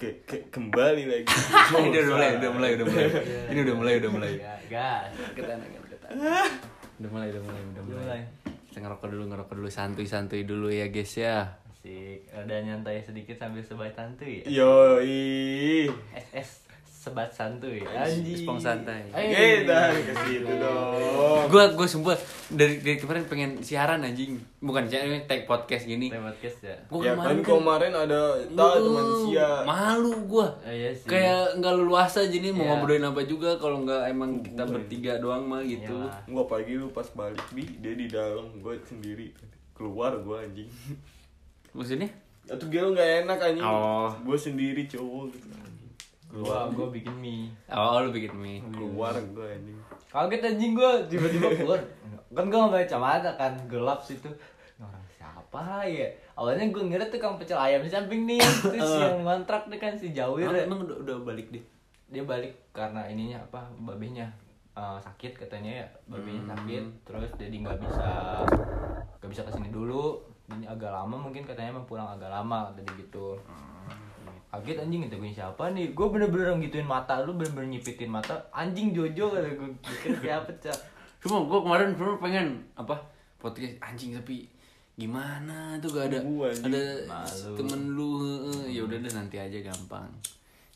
ke, ke- kembali lagi. ini udah mulai, udah mulai, udah mulai. Ini udah mulai, udah mulai. gas ketan ketan Udah mulai, udah mulai, udah mulai. mulai Kita ngerokok dulu, ngerokok dulu, santuy-santuy dulu ya guys ya. asik ada nyantai sedikit sambil sebat santuy Yoi. SS sebat santuy anjing Spong santai. Eh, Kita ke situ dong. Gue gue sumpah dari, dari kemarin pengen siaran anjing. Bukan siaran, ini tag podcast gini. Lewat podcast ya Gua Ya kan kemarin ada tak teman sia. Malu gue. Oh, iya sih Kayak nggak leluasa jadi mau Iya. ngobrolin apa juga kalau nggak emang kita bertiga doang mah gitu. Iyalah. Gua pagi lu pas balik bi dia di dalam gue sendiri keluar gua anjing. Maksudnya? Atau gue nggak enak anjing. Oh. Gue sendiri cowok gitu. Gua gua bikin mie. Oh, lu bikin mie. Keluar gue anjing. kaget anjing gua tiba-tiba keluar. Kan gua nggak kacamata kan gelap situ. Ini orang siapa ya? Awalnya gua ngira tuh kang pecel ayam di samping nih terus yang ngontrak nih kan si Jawir Emang, ya. emang udah, udah balik deh. dia balik karena ininya apa babehnya eh, sakit katanya ya babehnya sakit. Terus jadi nggak bisa nggak bisa ke sini dulu. Ini agak lama mungkin katanya emang pulang agak lama tadi gitu kaget anjing itu gue siapa nih gue bener-bener ngituin mata lu bener-bener nyipitin mata anjing Jojo kata gue pikir siapa cak Cuma gue kemarin bener pengen apa podcast anjing tapi gimana tuh gak ada Gua, anjing. ada Malu. temen lu heeh. ya udah deh nanti aja gampang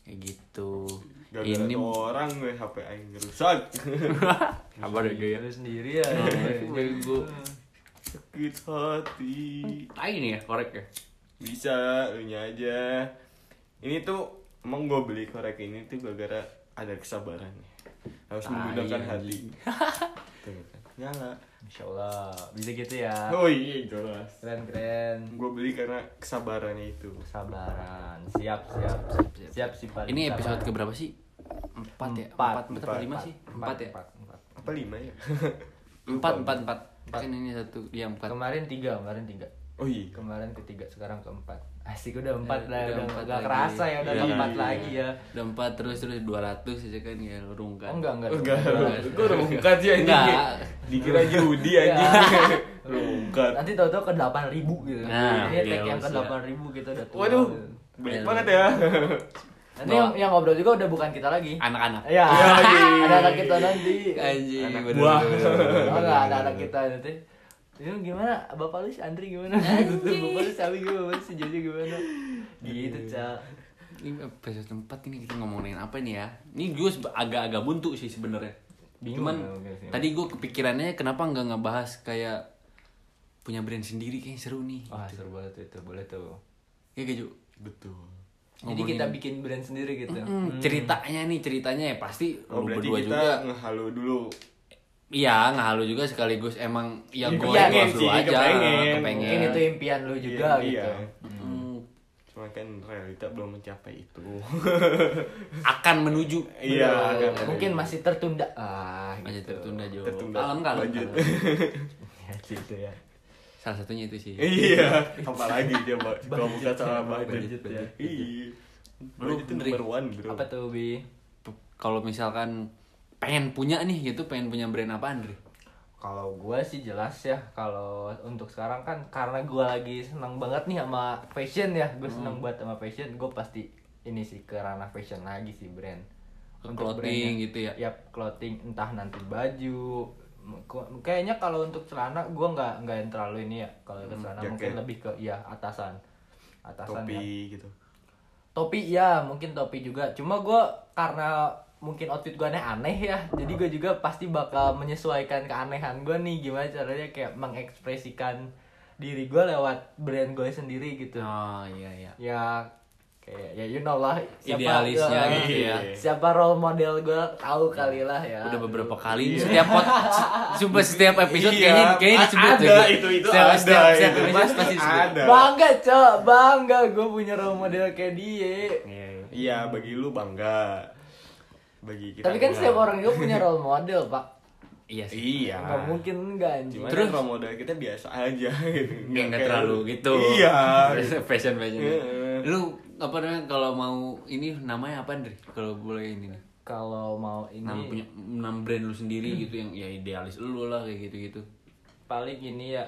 kayak gitu Gara-gara ini orang gue HP aing rusak. kabar ya gaya lu sendiri ya bego Sakit hati. ah ini ya korek ya Bisa, lu aja. Ini tuh emang gue beli korek ini tuh gara-gara ada kesabarannya. Harus Tai, menggunakan anjing. hati. Tuh kan. Nyala. Masya Allah bisa gitu ya Oh iya jelas. keren keren Gue beli karena kesabarannya itu. kesabaran siap siap siap sih Pak. ini episode keberapa sih empat ya Empat. empat lima sih empat ya empat, empat. Apa lima ya? empat empat empat kan ini satu yang empat kemarin tiga kemarin tiga Oh iya. kemarin ketiga sekarang keempat asik udah empat Ya, lah udah udah empat lagi. kerasa ya udah Iya, empat iya. lagi ya udah empat terus terus dua ratus aja kan ya lurung kan oh enggak enggak Enggak, enggak. gue rungkat ya anjing. Enggak. Dikira Yudi anjing. Rungkat. nanti tahu-tahu ke delapan ribu gitu Nah, ini tag iya, yang ke delapan ribu kita udah tua. Waduh, baik banget ya. nanti yang, yang ngobrol juga udah bukan kita lagi anak-anak ya Iya, iya. ada anak kita nanti anjing Anak buah. Oh enggak ada anak kita nanti itu gimana bapak lu si Andri gimana gitu bapak lu si Abi gimana bapak lu si Jojo gimana gitu cak Ini episode tempat ini kita ngomongin apa nih ya? Ini gue agak-agak buntu sih sebenarnya. Bingung Cuman ya, tadi gue kepikirannya kenapa nggak ngebahas kayak punya brand sendiri kayak seru nih. wah seru banget itu boleh tuh Ya gak Ju? Betul. jadi Ngomongin- kita bikin brand sendiri gitu Hmm, ceritanya nih ceritanya ya pasti Oh lu berdua kita juga. ngehalo dulu. Iya nggak halu juga sekaligus emang ya Iya, gue kepengen lu sih, aja kepengen. kepengen. mungkin itu impian lu juga Iya, gitu iya. Hmm, Cuma kan realita belum mencapai itu. akan menuju. Iya, akan. mungkin masih tertunda ah Masih gitu. tertunda Jo. Tertunda. Kalem kalem. Lanjut. ya gitu ya Salah satunya itu sih. Iya, apalagi dia Pak. kalau bukan salah budget, ya. Iya. Budget itu number one, bro. apa tuh bi Kalau misalkan pengen punya nih gitu, pengen punya brand apa Andre? kalau gua sih jelas ya kalau untuk sekarang kan karena gua lagi senang banget nih sama fashion ya gue Hmm. senang banget sama fashion gue pasti ini sih ke ranah fashion lagi sih brand Ke clothing brandnya, gitu ya? Yap, clothing entah nanti baju kayaknya kalau untuk celana gua nggak nggak yang terlalu ini ya kalau ke celana jaket. mungkin lebih ke ya atasan atasan ya. Topi gitu. topi ya mungkin topi juga cuma gua karena mungkin outfit gue aneh-aneh ya jadi gue juga pasti bakal menyesuaikan keanehan gue nih gimana caranya kayak mengekspresikan diri gue lewat brand gue sendiri gitu Oh iya iya. ya kayak ya you know lah Idealisnya eh, gitu ya. siapa role model gue tahu kali lah ya Udah beberapa kali setiap pot, sumpah setiap episode Iya, kayaknya kayaknya disebut ada, tuh. itu- itu setiap, ada, setiap, setiap itu. episode pasti disebut. Ada. bangga cok bangga gue punya role model kayak dia Iya, iya. Iya, bagi lu bangga. Bagi kita. tapi kan enggak. setiap orang juga punya role model pak Iya sih. Iya. nggak mungkin enggak anjing Terus? role model kita biasa aja gitu. Nggak kayak terlalu lu. gitu. Iya. fashion fashion. Heeh. Lu apa namanya kalau mau ini namanya apa Andre? Kalau boleh ini nih. kalau mau ini Nama punya nama brand lu sendiri gitu yang ya idealis lu lah kayak gitu-gitu. paling ini ya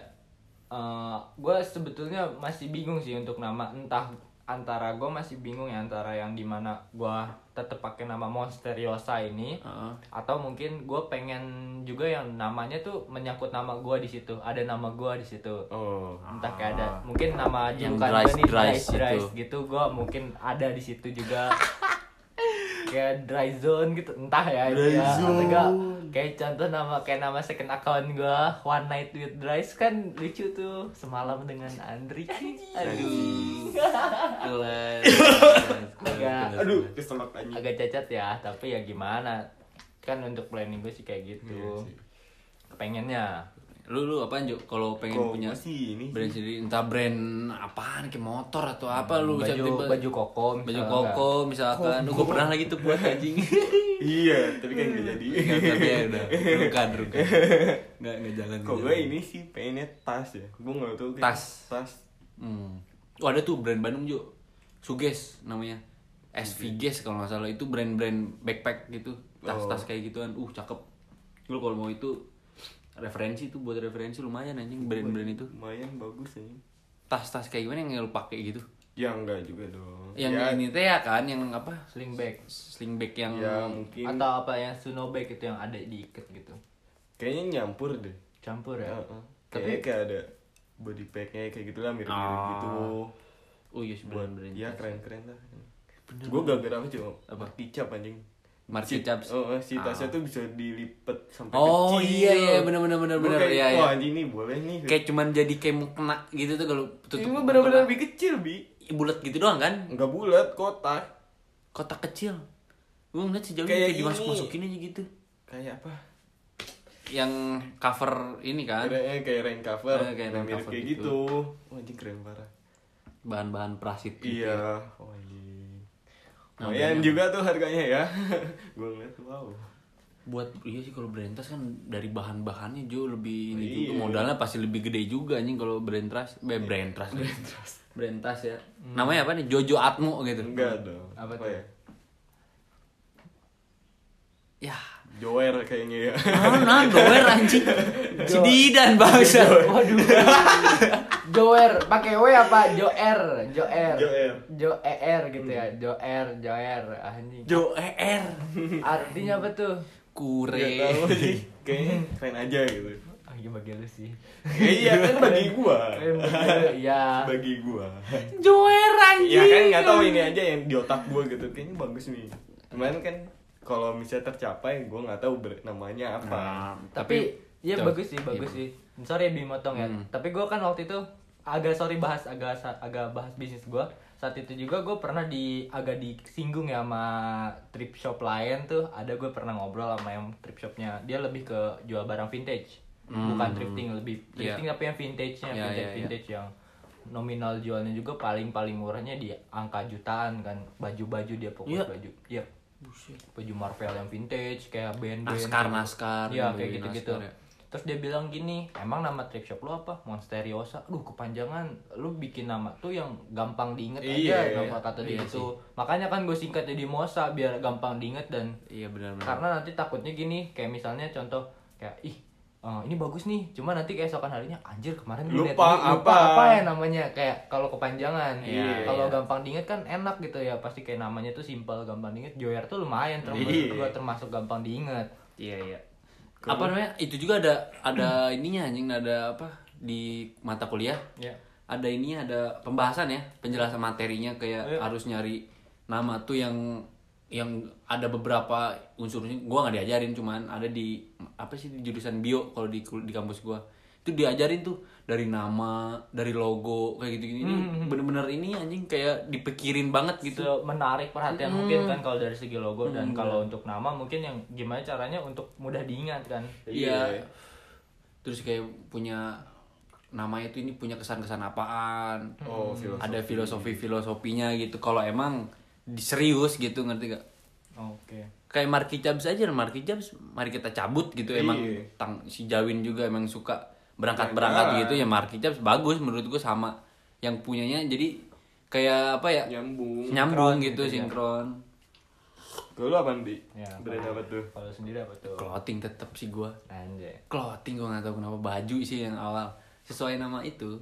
gue sebetulnya masih bingung sih untuk nama entah antara gue masih bingung ya antara yang di mana gue tetap pakai nama Monsteriosa ini. Heeh. atau mungkin gue pengen juga yang namanya tuh menyangkut nama gue di situ. Ada nama gue di situ. Oh. entah kayak ada mungkin nama julukan gue nih itu. gitu. Gue mungkin ada di situ juga. Kayak dry zone gitu. Entah ya Dry ya atau zone. enggak. Kayak contoh nama kayak nama second account gue one night with Dries kan lucu tuh. Semalam dengan Andri aduh Aduh, keselak anjing. agak cacat ya tapi ya gimana kan untuk planning gue sih kayak gitu Iya sih. kepengennya Lu lu apaan Jo? Kalau pengen Kok punya sih ini brand sendiri entah brand apaan kayak motor atau apa lu baju tiba-tiba- baju koko baju koko misalkan lu gue pernah lagi tuh buat anjing Iya, tapi kan gak jadi. Nggak, tapi ya udah rukan rukan nggak nggak jalan Kok nggak gue ini sih pengennya tas ya. Gue gak tau kayak Tas. Tas. hmm. oh ada tuh brand Bandung Jo Suges namanya SV Ges kalau nggak salah itu brand-brand backpack gitu tas-tas Oh. kayak gituan uh cakep lu kalau mau itu referensi tuh buat referensi lumayan anjing brand-brand itu Lumayan bagus anjing. tas-tas kayak gimana yang lu pakai gitu Ya enggak juga dong. yang ya, ini teh ya kan yang apa sling bag sling bag yang ya mungkin atau apa yang suno bag itu yang ada diikat gitu kayaknya nyampur deh. campur ya Heeh. Tapi- Kayaknya kayak ada body packnya kayak gitulah mirip-mirip Ah. gitu. oh iya sih Buat brand-brand ya keren-keren lah. Gue gara-gara apa cuma Apa? kicap anjing. Market Si-. Oh, oh, si tasnya Ah. tuh bisa dilipet sampai Oh, kecil. iya, iya, bener, bener, bener, Gua bener, kayak, iya, iya. Wah, anjing nih boleh nih. kayak cuman jadi kayak mau kena gitu tuh kalau tutup Ini bener-bener lebih kecil, Bi. bulat gitu doang kan Enggak bulat, kotak. kotak kecil gue ngeliat sejauh Kayak kayak, ini. dimasuk masukin aja gitu Kayak apa? yang cover ini kan Kayaknya kayak rain cover. Eh, kayak rain mirip cover kayak gitu. gitu. Wah, anjing keren parah. bahan-bahan prasit gitu ya. Iya. Oh, anjing. Nah, Lumayan juga tuh harganya ya. Gue ngeliat wow. buat iya sih kalau brand tas kan dari bahan-bahannya jauh lebih ini Iya. juga. Modalnya pasti lebih gede juga anjing kalau brand tas. Eh, brand tas brand tas. Ya. Namanya apa nih? Jojo Atmo gitu. Enggak dong. Apa tuh? ya? ya. Jower kayaknya ya. nah doer anjing. Si Didan bangsa. Waduh Joer pakai W apa Joer Joer Joer. Joer gitu ya Joer Joer anjing Jo ER artinya apa tuh kure Nggak tahu sih. Kayaknya keren aja gitu. ah iya bagi lu sih iya kan bagi gua. Iya Bagi gua. Joer anjing Ya kan nggak tahu ini aja yang di otak gua gitu. Kayaknya bagus nih. Cuman kan kalau misalnya tercapai gua nggak tahu ber- namanya apa. Nah, tapi ya Tuh. bagus sih bagus Iya. sih sorry ya bimotong ya Hmm. tapi gue kan waktu itu agak sorry bahas agak agak bahas bisnis gue saat itu juga gue pernah di agak disinggung ya sama trip shop lain tuh. Ada gue pernah ngobrol sama yang trip shopnya. Dia lebih ke jual barang vintage. Bukan thrifting lebih thrifting tapi yang vintage nya Hmm. Iya, vintage iya, iya. vintage yang nominal jualnya juga paling paling murahnya di angka jutaan kan. Baju-baju dia fokus Iya. baju. Iya. Baju Marvel yang vintage kayak band-band Naskar, naskar, iya yang kayak gitu-gitu. Naskar ya. Terus dia bilang gini emang nama trip shop lu apa? Monsteriosa. Aduh kepanjangan. Lu bikin nama tuh yang gampang diinget Iya, aja nama kata dia iya itu. makanya kan gue singkat jadi Mosa biar gampang diinget dan iya benar-benar karena nanti takutnya gini kayak misalnya contoh kayak ih eh, ini bagus nih. Cuma nanti keesokan harinya anjir kemarin Lupa lupa apa. apa ya namanya? Kayak kalau kepanjangan. Iya, kalau iya. gampang diinget kan enak gitu ya. Pasti kayak namanya tuh simple gampang diinget. Joyer tuh lumayan termasuk Iya. gua termasuk gampang diinget. Iya iya. Apa namanya? Itu juga ada ada ininya anjing ada apa di mata kuliah? ya Ada ininya ada pembahasan ya, penjelasan materinya kayak Iya. harus nyari nama tuh yang yang ada beberapa unsurnya gua nggak diajarin cuman ada di apa sih di jurusan bio kalau di di kampus gua itu diajarin tuh dari nama dari logo kayak gitu gini ini bener-bener ini anjing kayak dipikirin banget gitu menarik perhatian Hmm. mungkin kan kalau dari segi logo dan kalau untuk nama mungkin yang gimana caranya untuk mudah diingat kan Iya. Terus kayak punya namanya itu ini punya kesan-kesan apaan. Oh, filosofi. Ada filosofi-filosofinya gitu. Kalau emang serius gitu ngerti gak? oke Kayak Marky Jabs aja, Marky Jabs, mari kita cabut gitu. Emang Iya. tang, si Jawin juga emang suka berangkat-berangkat gitu ya Marky Jabs bagus menurut gua sama yang punyanya jadi kayak apa ya? Nyambung. Nyambung Sinkron gitu, gitu ya. sinkron. Kalau lu apa Bi? Ya, Brand apa tuh? kalau sendiri apa tuh Clothing tetap sih gua. anjay clothing gue nggak tahu kenapa baju sih yang awal sesuai nama itu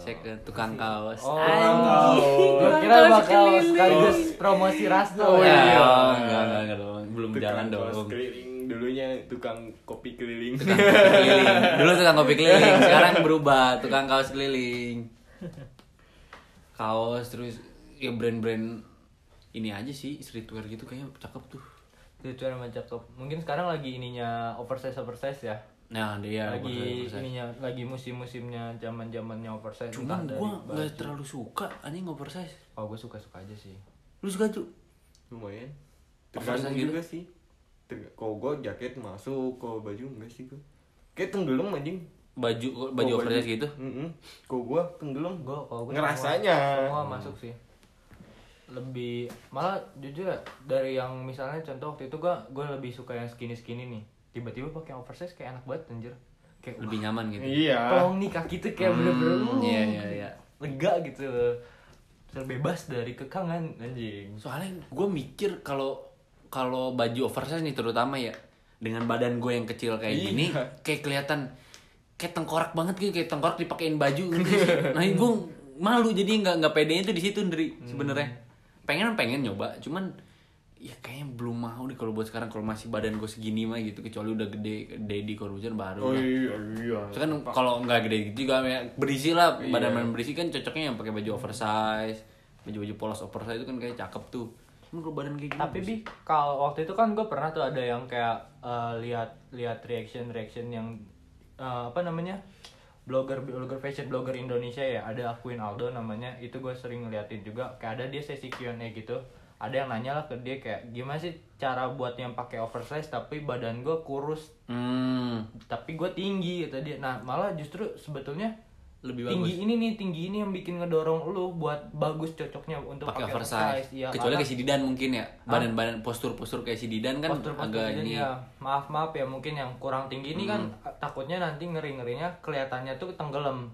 saya ke tukang kaos Oh, Anjing. gue kira Kaos bakal sekaligus promosi Rasto. Oh, Ya, iya. oh, enggak, enggak, enggak belum Tukang jalan dong keliling dulunya tukang kopi keliling tukang kopi keliling dulu tukang kopi keliling sekarang berubah tukang kaos keliling kaos terus ya brand-brand ini aja sih streetwear gitu kayaknya cakep tuh Itu emang cakep. Mungkin sekarang lagi ininya oversize oversize ya. nah dia lagi oversize. ininya lagi musim-musimnya zaman-zamannya oversize. cuman entah gua dari nggak baju. terlalu suka anjing oversize Oh, gue suka-suka aja sih. lu suka tuh lumayan Oversize tergantung gitu? juga sih Terg- kalau gue jaket masuk kalau baju enggak sih gue kayak tenggelam anjing baju baju Kalau oversize gitu Mm-mm. kalau gue tenggelam Gue kalau gue ngerasanya semua, semua masuk sih. Lebih malah jujur ya dari yang misalnya contoh waktu itu gue gue lebih suka yang skinny skinny nih. Tiba-tiba pakai oversize kayak enak banget anjir. Kayak lebih nyaman gitu iya Tolong nih kaki tuh kayak Hmm, bener-bener uh, iya, iya, iya. lega gitu terbebas dari kekangan anjing soalnya gue mikir kalau kalau baju oversize nih terutama ya dengan badan gue yang kecil kayak Iya. gini kayak kelihatan kayak tengkorak banget gitu kayak tengkorak dipakein baju sih? nah gue malu jadi nggak nggak pedenya tuh di situ dari sebenarnya pengen pengen nyoba cuman ya kayaknya belum mau nih kalau buat sekarang kalau masih badan gue segini mah gitu kecuali udah gede Daddy Corbuzier baru oh lah. iya iya So kan kalau nggak gede gitu juga ya berisi lah Iya. badan badan berisi kan cocoknya yang pakai baju oversize baju baju polos oversize itu kan kayak cakep tuh Cuman kalau badan kayak gini tapi bi kalau waktu itu kan gue pernah tuh ada yang kayak eh, lihat lihat reaction reaction yang eh, apa namanya blogger blogger fashion blogger Indonesia ya. Ada Queen Aldo namanya. Itu gue sering ngeliatin juga. Kayak ada dia sesi Q&A gitu. Ada yang nanya lah ke dia kayak gimana sih cara buat yang pakai oversize tapi badan gue kurus? Hmm, tapi gue tinggi kata dia. Nah malah justru sebetulnya lebih tinggi bagus. ini nih tinggi ini yang bikin ngedorong lu buat bagus cocoknya untuk pakai oversize. Iya, kecuali karena- kayak si Didan mungkin ya. Badan badan postur postur kayak si Didan kan postur-postur agak ini. ya maaf maaf ya mungkin yang kurang tinggi ini kan takutnya nanti ngeri ngerinya kelihatannya tuh tenggelam.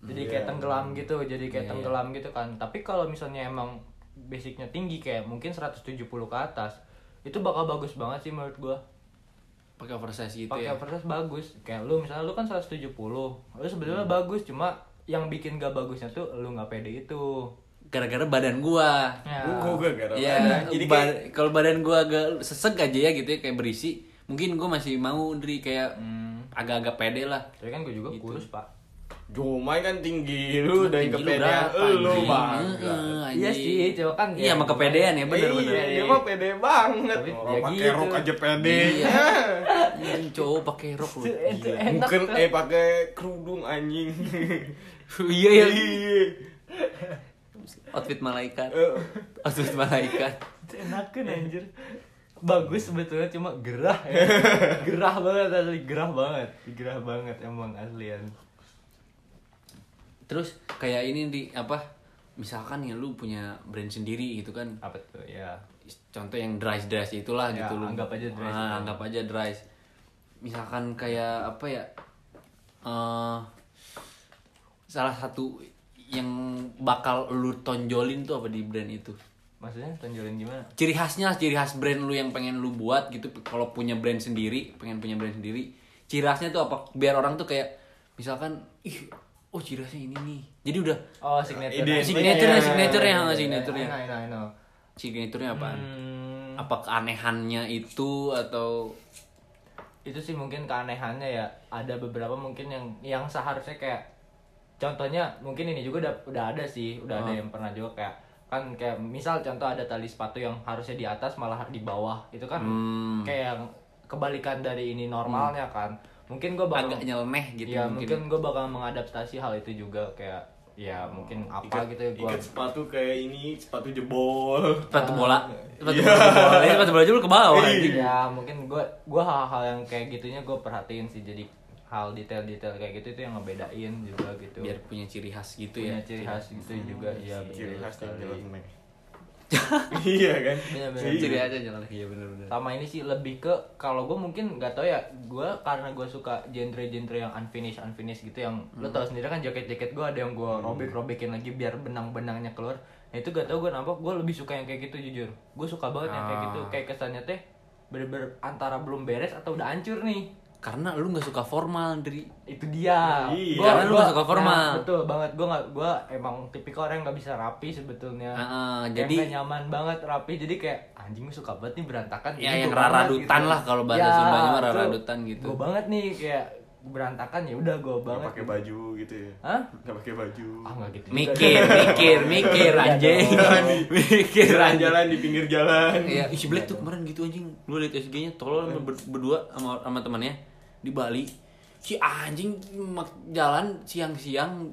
Jadi kayak Iya. tenggelam gitu jadi kayak Iya, tenggelam gitu kan. Tapi kalau misalnya emang basicnya tinggi kayak mungkin 170 ke atas itu bakal bagus banget sih menurut gua pakai oversize gitu pakai ya? oversize bagus. Kayak lu misalnya lu kan 170 lu sebenarnya bagus cuma yang bikin gak bagusnya tuh lu nggak pede itu. Gara-gara badan gua. Ya. Gua gua gara ya jadi ba- kayak kalau badan gua agak sesek aja ya gitu ya kayak berisi mungkin gua masih mau dari kayak Hmm. agak-agak pede lah. Tapi kan gue juga Gitu. kurus pak Jomai kan tinggi lu lu kepedean berapa, lu bang Iya sih, cuma kan iya ya, sama kepedean ya bener bener. iya dia mah pede banget. Tapi orang ya pakai gitu. rok aja pede. Iya. Anjing, cowok pakai rok enak bukan tuh. eh pakai kerudung anjing. Iya ya Iya. outfit malaikat. Eh, outfit malaikat. Enakan anjir. Bagus sebetulnya cuma gerah ya. gerah banget asli. Gerah banget. Gerah banget emang aslian terus kayak ini di apa misalkan ya lu punya brand sendiri gitu kan. Apa tuh ya. Contoh yang dry dress itulah Ya, gitu lu. anggap aja Dries Ah, itu. anggap aja dry misalkan kayak apa ya eh salah satu yang bakal lu tonjolin tuh apa di brand itu? Maksudnya tonjolin gimana? Ciri khasnya ciri khas brand lu yang pengen lu buat gitu kalau punya brand sendiri pengen punya brand sendiri. Ciri khasnya tuh apa? Biar orang tuh kayak misalkan ih oh ciri khasnya ini nih. Jadi udah oh signature Ide- signature-nya Iya. signature-nya Iya, signature-nya. Know, I know. signature-nya apaan? Hmm, apa keanehannya itu atau itu sih mungkin keanehannya ya. Ada beberapa mungkin yang yang seharusnya kayak contohnya mungkin ini juga udah udah ada sih. Udah ada Oh. yang pernah juga kayak kan kayak misal contoh ada tali sepatu yang harusnya di atas malah di bawah. Itu kan Hmm. kayak yang kebalikan dari ini normalnya kan mungkin gue bakal agak nyeleneh gitu ya mungkin, mungkin gue bakal mengadaptasi hal itu juga kayak ya mungkin apa ikat, gitu ya gue ikat sepatu kayak ini sepatu jebol. Sepatu bola. Sepatu Iya. bola Ini sepatu bola aja lu ke bawah anjing. ya mungkin gue gua hal-hal yang kayak gitunya gue perhatiin sih. Jadi hal detail-detail kayak gitu itu yang ngebedain juga gitu. Biar punya ciri khas gitu punya ya. ciri khas gitu juga ya ciri khas yang sekali. iya kan? Bener-bener. Iya. ciri aja jalan. Iya benar-benar sama ini sih lebih ke kalau gue mungkin nggak tau ya gue karena gue suka genre-genre yang unfinished unfinished gitu yang lo tau sendiri kan jaket-jaket gue ada yang gue robek-robekin lagi biar benang-benangnya keluar. Nah itu gak tau gue kenapa gue lebih suka yang kayak gitu jujur. Gue suka banget yang kayak gitu. Ah. kayak kesannya teh bener-bener antara belum beres atau udah hancur nih karena lu nggak suka formal dari itu dia Iya. Gua- Karena lu nggak suka formal. nah, betul banget gue nggak gue emang tipikal orang yang nggak bisa rapi sebetulnya Heeh, Kayak jadi- nggak nyaman banget rapi jadi kayak anjing gue suka banget nih berantakan Ya, yang raradutan lah kalau bahasa Sundanya mah raradutan gitu. gue banget nih kayak berantakan ya udah gue Nggak banget pakai baju gitu ya. Hah? Nggak pakai baju. ah nggak gitu juga. mikir mikir mikir anjing mikir anjing Jalan-jalan di pinggir jalan. Iya, isi Black tuh kemarin gitu anjing. Lu liat SG-nya tolol sama ber- berdua sama sama temannya di Bali. Si anjing mak- jalan siang-siang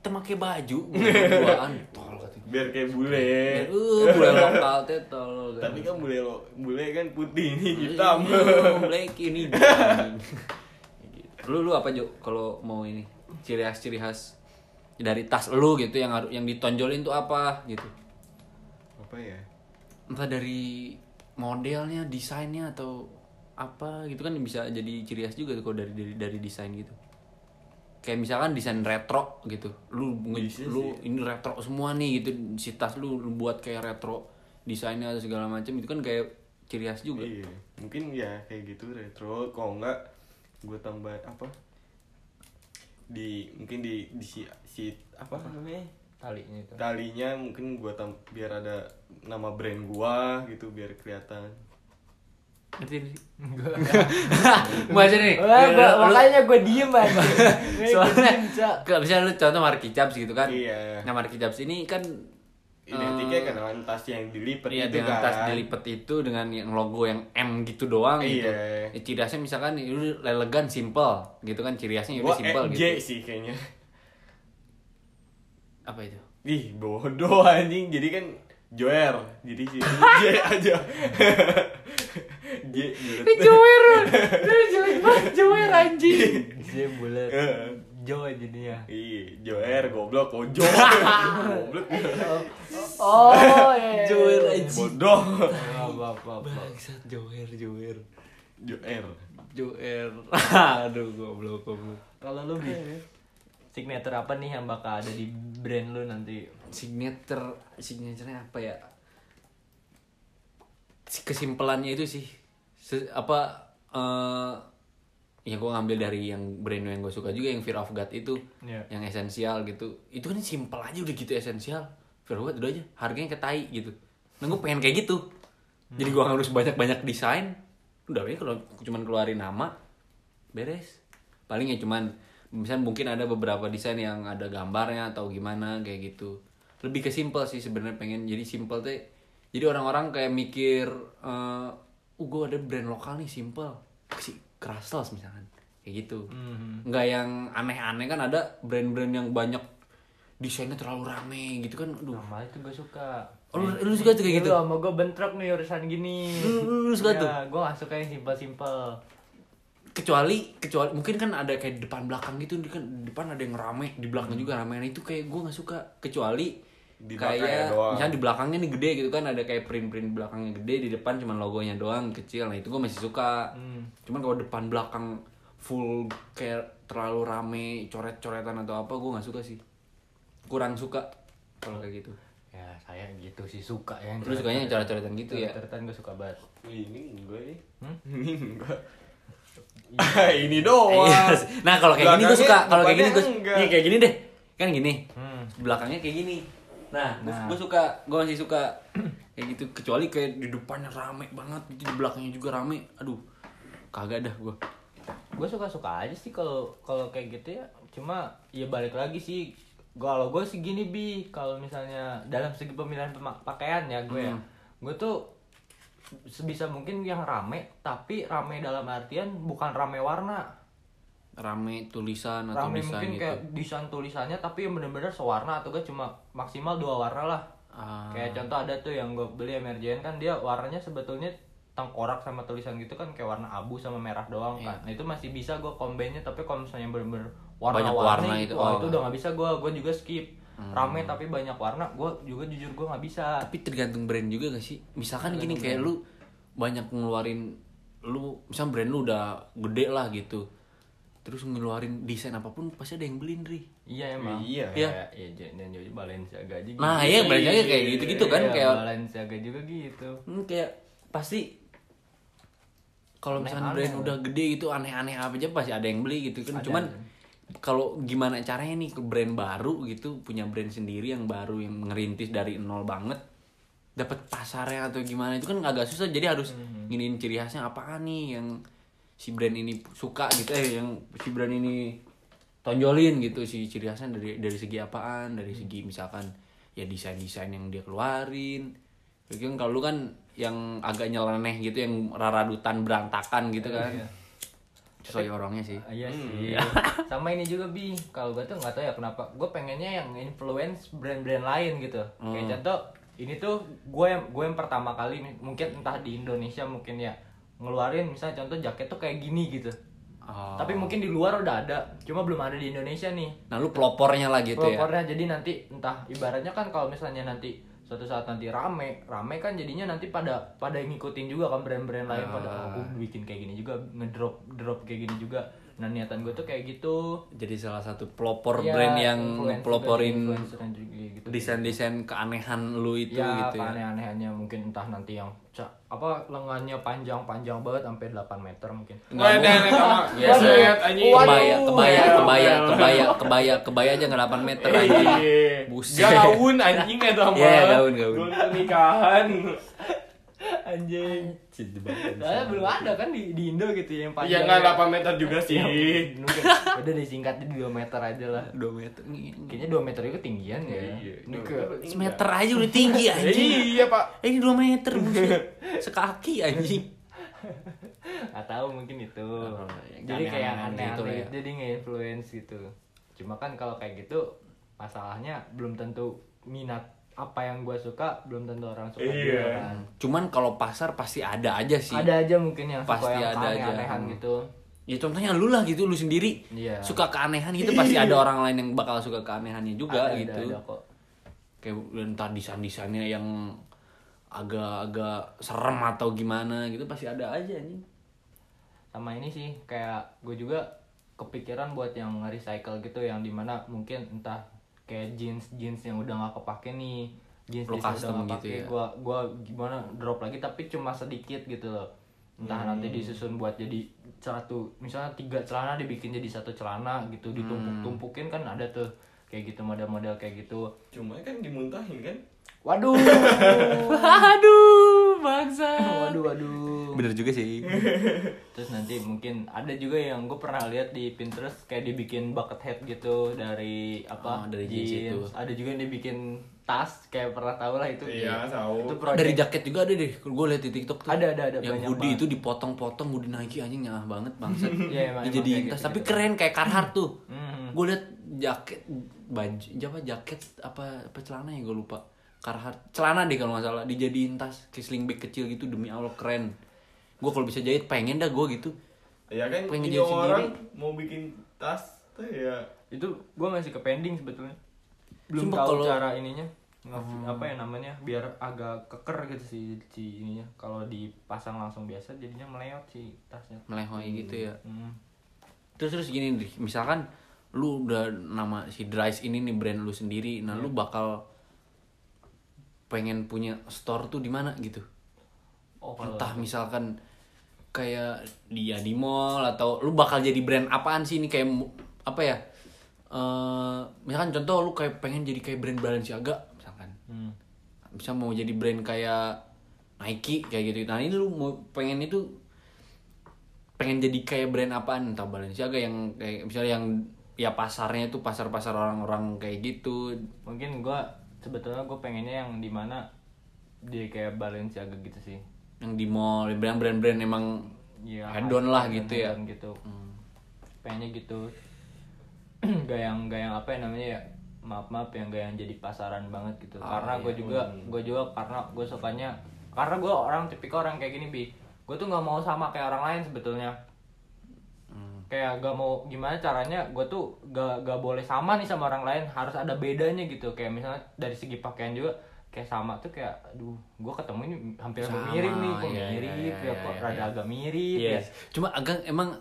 temake baju berduaan. Katanya. Biar kayak bule. Uh, bule lokal teh tolol. Tapi kan bule lo, bule kan putih nih hitam. Iya, Black ini anjing. Lu lu apa Jo kalau mau ini ciri khas ciri khas dari tas lu gitu yang harus yang ditonjolin tuh apa gitu. Apa ya? entah dari modelnya, desainnya atau apa gitu kan bisa jadi ciri khas juga tuh kalau dari dari, dari desain gitu. Kayak misalkan desain retro gitu. Lu Bisa lu ini retro semua nih gitu. Si tas lu, lu buat kayak retro desainnya atau segala macam itu kan kayak ciri khas juga. Iya, mungkin ya kayak gitu retro. Kalau enggak, gue tambah apa? Di mungkin di di si, si apa namanya? talinya itu Talinya mungkin gue tam biar ada nama brand gua gitu biar kelihatan. Ngerti nggak sih? Maksudnya nih. Wah, gua- lu- makanya gue diem aja soalnya kalau misalnya lu contoh Marky Chaps gitu kan. Iya. Nah Marky Chaps ini kan Identiknya kan dengan tas yang dilipat Iya itu dengan kan. tas dilipat itu dengan yang logo yang M gitu doang gitu. Iya. Ya, ciri khasnya misalkan itu elegan, simple gitu kan ciri khasnya udah Gua simple MJ gitu. sih kayaknya. Apa itu? Ih, bodoh anjing. Jadi kan Joer. Jadi si J aja. J bulat. Jower, jelek banget Jower anjing. dia bulat. Jo jadinya Iya, Joer goblok ojo. goblok. oh iya Jower anjing. Bodoh. apa apa apa Bangsat Jower, Jower. Joer. Jower. Aduh goblok goblok. kalau lu bi signature apa nih yang bakal ada di brand lu nanti Signature signaturenya apa ya? Si- Kesimpelannya itu sih. Se- apa eh ya gue ngambil dari yang brand yang gue suka juga yang Fear of God itu Iya. yang esensial gitu. Itu kan simple aja udah gitu esensial. Fear of God udah aja harganya ketai gitu. Nah gue pengen kayak gitu. Jadi gue harus banyak banyak desain. Udah ya kalau cuman keluarin nama beres. Paling ya cuman misalnya mungkin ada beberapa desain yang ada gambarnya atau gimana kayak gitu. Lebih ke simple sih sebenarnya pengen jadi simple tuh jadi orang-orang kayak mikir eh uh gue ada brand lokal nih simple si Krasels misalkan kayak gitu nggak yang aneh-aneh kan ada brand-brand yang banyak desainnya terlalu rame gitu kan aduh Nama itu gue suka. Oh, lu- lu suka tuh kayak gitu? Lu sama gue bentrok nih urusan gini. Lu- lu- lu suka Ya, tuh? Gue gak suka yang simpel-simpel. kecuali kecuali mungkin kan ada kayak depan belakang gitu di kan depan ada yang rame di belakang Hmm. juga rame nah itu kayak gue nggak suka kecuali Di belakangnya kayak doang. misalnya di belakangnya nih gede gitu kan ada kayak print print belakangnya gede di depan cuma logonya doang kecil nah itu gue masih suka Hmm. cuman kalau depan belakang full kayak terlalu rame coret coretan atau apa gue nggak suka sih kurang suka kalau kayak gitu Ya saya gitu sih suka ya. lu sukanya yang coret-coretan gitu ya Coret-coretan gue suka banget. Ini enggak nih. Hmm? Ini enggak. Ah, ini doang. Iya. nah kalau kayak gini gue suka kalau kayak gini gue nih kayak gini deh kan gini Hmm. belakangnya kayak gini nah, Nah. gue suka gue masih suka kayak gitu. Kecuali kayak di depannya rame banget gitu, di belakangnya juga rame. Aduh kagak dah gue gue suka suka aja sih kalau kalau kayak gitu ya. Cuma ya balik lagi sih. Kalau gue sih gini bi. Kalau misalnya dalam segi pemilihan pakaian ya gue ya. Hmm. gue tuh sebisa mungkin yang rame tapi rame dalam artian bukan rame warna rame tulisan atau rame desain mungkin gitu. kayak desain tulisannya tapi yang bener-bener sewarna atau gak cuma maksimal dua warna lah. Ah. kayak contoh ada tuh yang gue beli MRJN kan dia warnanya sebetulnya tengkorak sama tulisan gitu kan kayak warna abu sama merah doang kan. Nah itu masih bisa gue combine-nya tapi kalau misalnya bener-bener Banyak warna-warni warna itu, wah oh. itu udah nggak bisa gue gue juga skip. Rame tapi banyak warna gue juga jujur gue nggak bisa. Tapi tergantung brand juga gak sih? Misalkan gini kayak lu banyak ngeluarin lu misal brand lu udah gede lah gitu terus ngeluarin desain apa pun pasti ada yang beli Ndri iya emang. Iya. ya ya dan jadi Balenciaga aja gitu. nah iya Balenciaga kayak gitu-gitu kan Iya, kayak Balenciaga juga gitu. Hmm, kayak pasti kalau misalnya brand udah gede gitu aneh-aneh apa aja pasti ada yang beli gitu kan. Ada, cuman kalau gimana caranya nih ke brand baru gitu punya brand sendiri yang baru yang ngerintis dari nol banget dapat pasarnya atau gimana itu kan agak susah. Jadi harus Mhm. nginin ciri khasnya apaan nih yang si brand ini suka gitu eh yang si brand ini tonjolin gitu si ciri khasnya dari dari segi apaan dari segi misalkan ya desain desain yang dia keluarin kan kalau lu kan yang agak nyeleneh gitu yang raradutan berantakan gitu kan Iya. sesuai orangnya sih Ah, Iya sih. Sama ini juga bi. Kalau gue tuh nggak tahu ya kenapa. Gue pengennya yang influence brand-brand lain gitu. Kayak contoh ini tuh gue yang gue yang pertama kali nih, mungkin entah di Indonesia mungkin ya ngeluarin misalnya contoh jaket tuh kayak gini gitu. Oh. Tapi mungkin di luar udah ada, cuma belum ada di Indonesia nih. nah lu pelopornya lah gitu ya Propornya jadi nanti entah ibaratnya kan kalau misalnya nanti suatu saat nanti rame, rame kan jadinya nanti pada pada ngikutin juga kan brand-brand lain pada oh, gue bikin kayak gini juga, ngedrop drop kayak gini juga. Nah niatan gue tuh kayak gitu. jadi salah satu pelopor Ya, brand yang peloporin gitu. desain-desain keanehan lu itu ya, gitu ya aneh-anehnya mungkin entah nanti yang ca- apa lengannya panjang-panjang banget sampai 8 meter mungkin. Dan sama Iya, set anjing. kebaya kebaya Waduh. kebaya kebaya kebaya kebaya aja nggak 8 meter anjing Iya. Buset. Gaun anjing itu mah. Iya, gaun, gaun. Gaun pernikahan. Anjing. Soalnya belum ada kan di, di Indo gitu ya yang Ya panjang. enggak 8 meter juga sih. Mungkin. Udah disingkatnya 2 meter aja lah. 2 meter nih Kayaknya 2 meter itu ketinggian ya. Iya, Ini dua ke meter. aja udah tinggi anjing Iya, Pak. Eh, ini 2 meter sekaki anjing nggak tahu mungkin itu. Oh, yang jadi kayak aneh-aneh gitu ya. gitu, jadi nge-influence gitu. Cuma kan kalau kayak gitu masalahnya belum tentu minat apa yang gue suka belum tentu orang suka Iya. juga kan. cuman kalau pasar pasti ada aja sih Ada aja mungkin yang Pasti suka yang ada aja. aneh-anehan gitu. ya contohnya lu lah gitu lu sendiri Iya. suka keanehan gitu pasti ada orang lain yang bakal suka keanehannya juga Ada, gitu Ada, ada kok. kayak entah desain desainnya yang agak-agak serem atau gimana gitu pasti ada aja nih sama ini sih kayak gue juga kepikiran buat yang recycle gitu yang di mana mungkin entah kayak jeans jeans yang udah nggak kepake nih jeans Lo jeans udah nggak gitu kepake ya. gua gua gimana drop lagi tapi cuma sedikit gitu loh entah Hmm. nanti disusun buat jadi satu misalnya tiga celana dibikin jadi satu celana gitu Hmm. ditumpuk tumpukin kan ada tuh kayak gitu model-model kayak gitu Cuma kan dimuntahin kan. waduh aduh bangsa waduh waduh bener juga sih Terus nanti mungkin ada juga yang gue pernah lihat di Pinterest kayak dibikin bucket hat gitu dari apa? Oh, dari jeans itu. Ada juga yang dibikin tas kayak pernah tahu lah itu. Iya, tahu. Itu project. dari jaket juga ada deh gue liat di tiktok tuh Ada, ada, ada, yang hoodie banget. itu dipotong-potong hoodie Nike anjing nyah banget bangsa Iya, emang- dijadiin emang tas kayak tapi gitu. keren kayak Carhartt tuh Hmm. gue liat jaket baju apa jaket apa apa celana ya gue lupa Carhartt celana deh kalau nggak salah dijadiin tas kayak sling bag kecil gitu demi allah keren gue kalau bisa jahit pengen dah gue gitu Ya kan Pengen jadi orang sendiri. mau bikin tas tuh ya Itu gue masih ke pending sebetulnya. Belum Sumpah tahu kalau- cara ininya. Nge- apa ya namanya biar agak keker gitu sih si ininya kalau dipasang langsung biasa jadinya meleot sih tasnya melehoi gitu ya Hmm. terus terus gini nih misalkan lu udah nama si Dries ini nih brand lu sendiri nah lu bakal pengen punya store tuh di mana gitu. Oh kalau entah misalkan kayak dia di mall atau lu bakal jadi brand apaan sih ini kayak apa ya? Eh misalkan contoh lu kayak pengen jadi kayak brand Balenciaga misalkan. Hmm. bisa mau jadi brand kayak Nike kayak gitu. Nah ini lu mau pengen itu pengen jadi kayak brand apaan? Entah Balenciaga yang kayak misalnya yang ya pasarnya itu pasar-pasar orang-orang kayak gitu. Mungkin gua sebetulnya gue pengennya yang di mana dia kayak Balenciaga gitu sih yang di mall brand-brand-brand emang ya head-on lah gitu ya gitu Hmm. pengennya gitu gak yang gak yang apa ya namanya ya maaf maaf yang gak yang jadi pasaran banget gitu Ah, karena gue iya. juga gue juga karena gue sukanya karena gue orang tipikal orang kayak gini bi gue tuh nggak mau sama kayak orang lain sebetulnya. Kayak gak mau gimana caranya gue tuh gak gak boleh sama nih sama orang lain harus ada bedanya gitu kayak misalnya dari segi pakaian juga kayak sama tuh kayak aduh gue ketemu ini hampir Sama, mirip nih kok iya, mirip iya, ya iya, kok iya, rada iya. agak mirip Yes. ya Cuma agak emang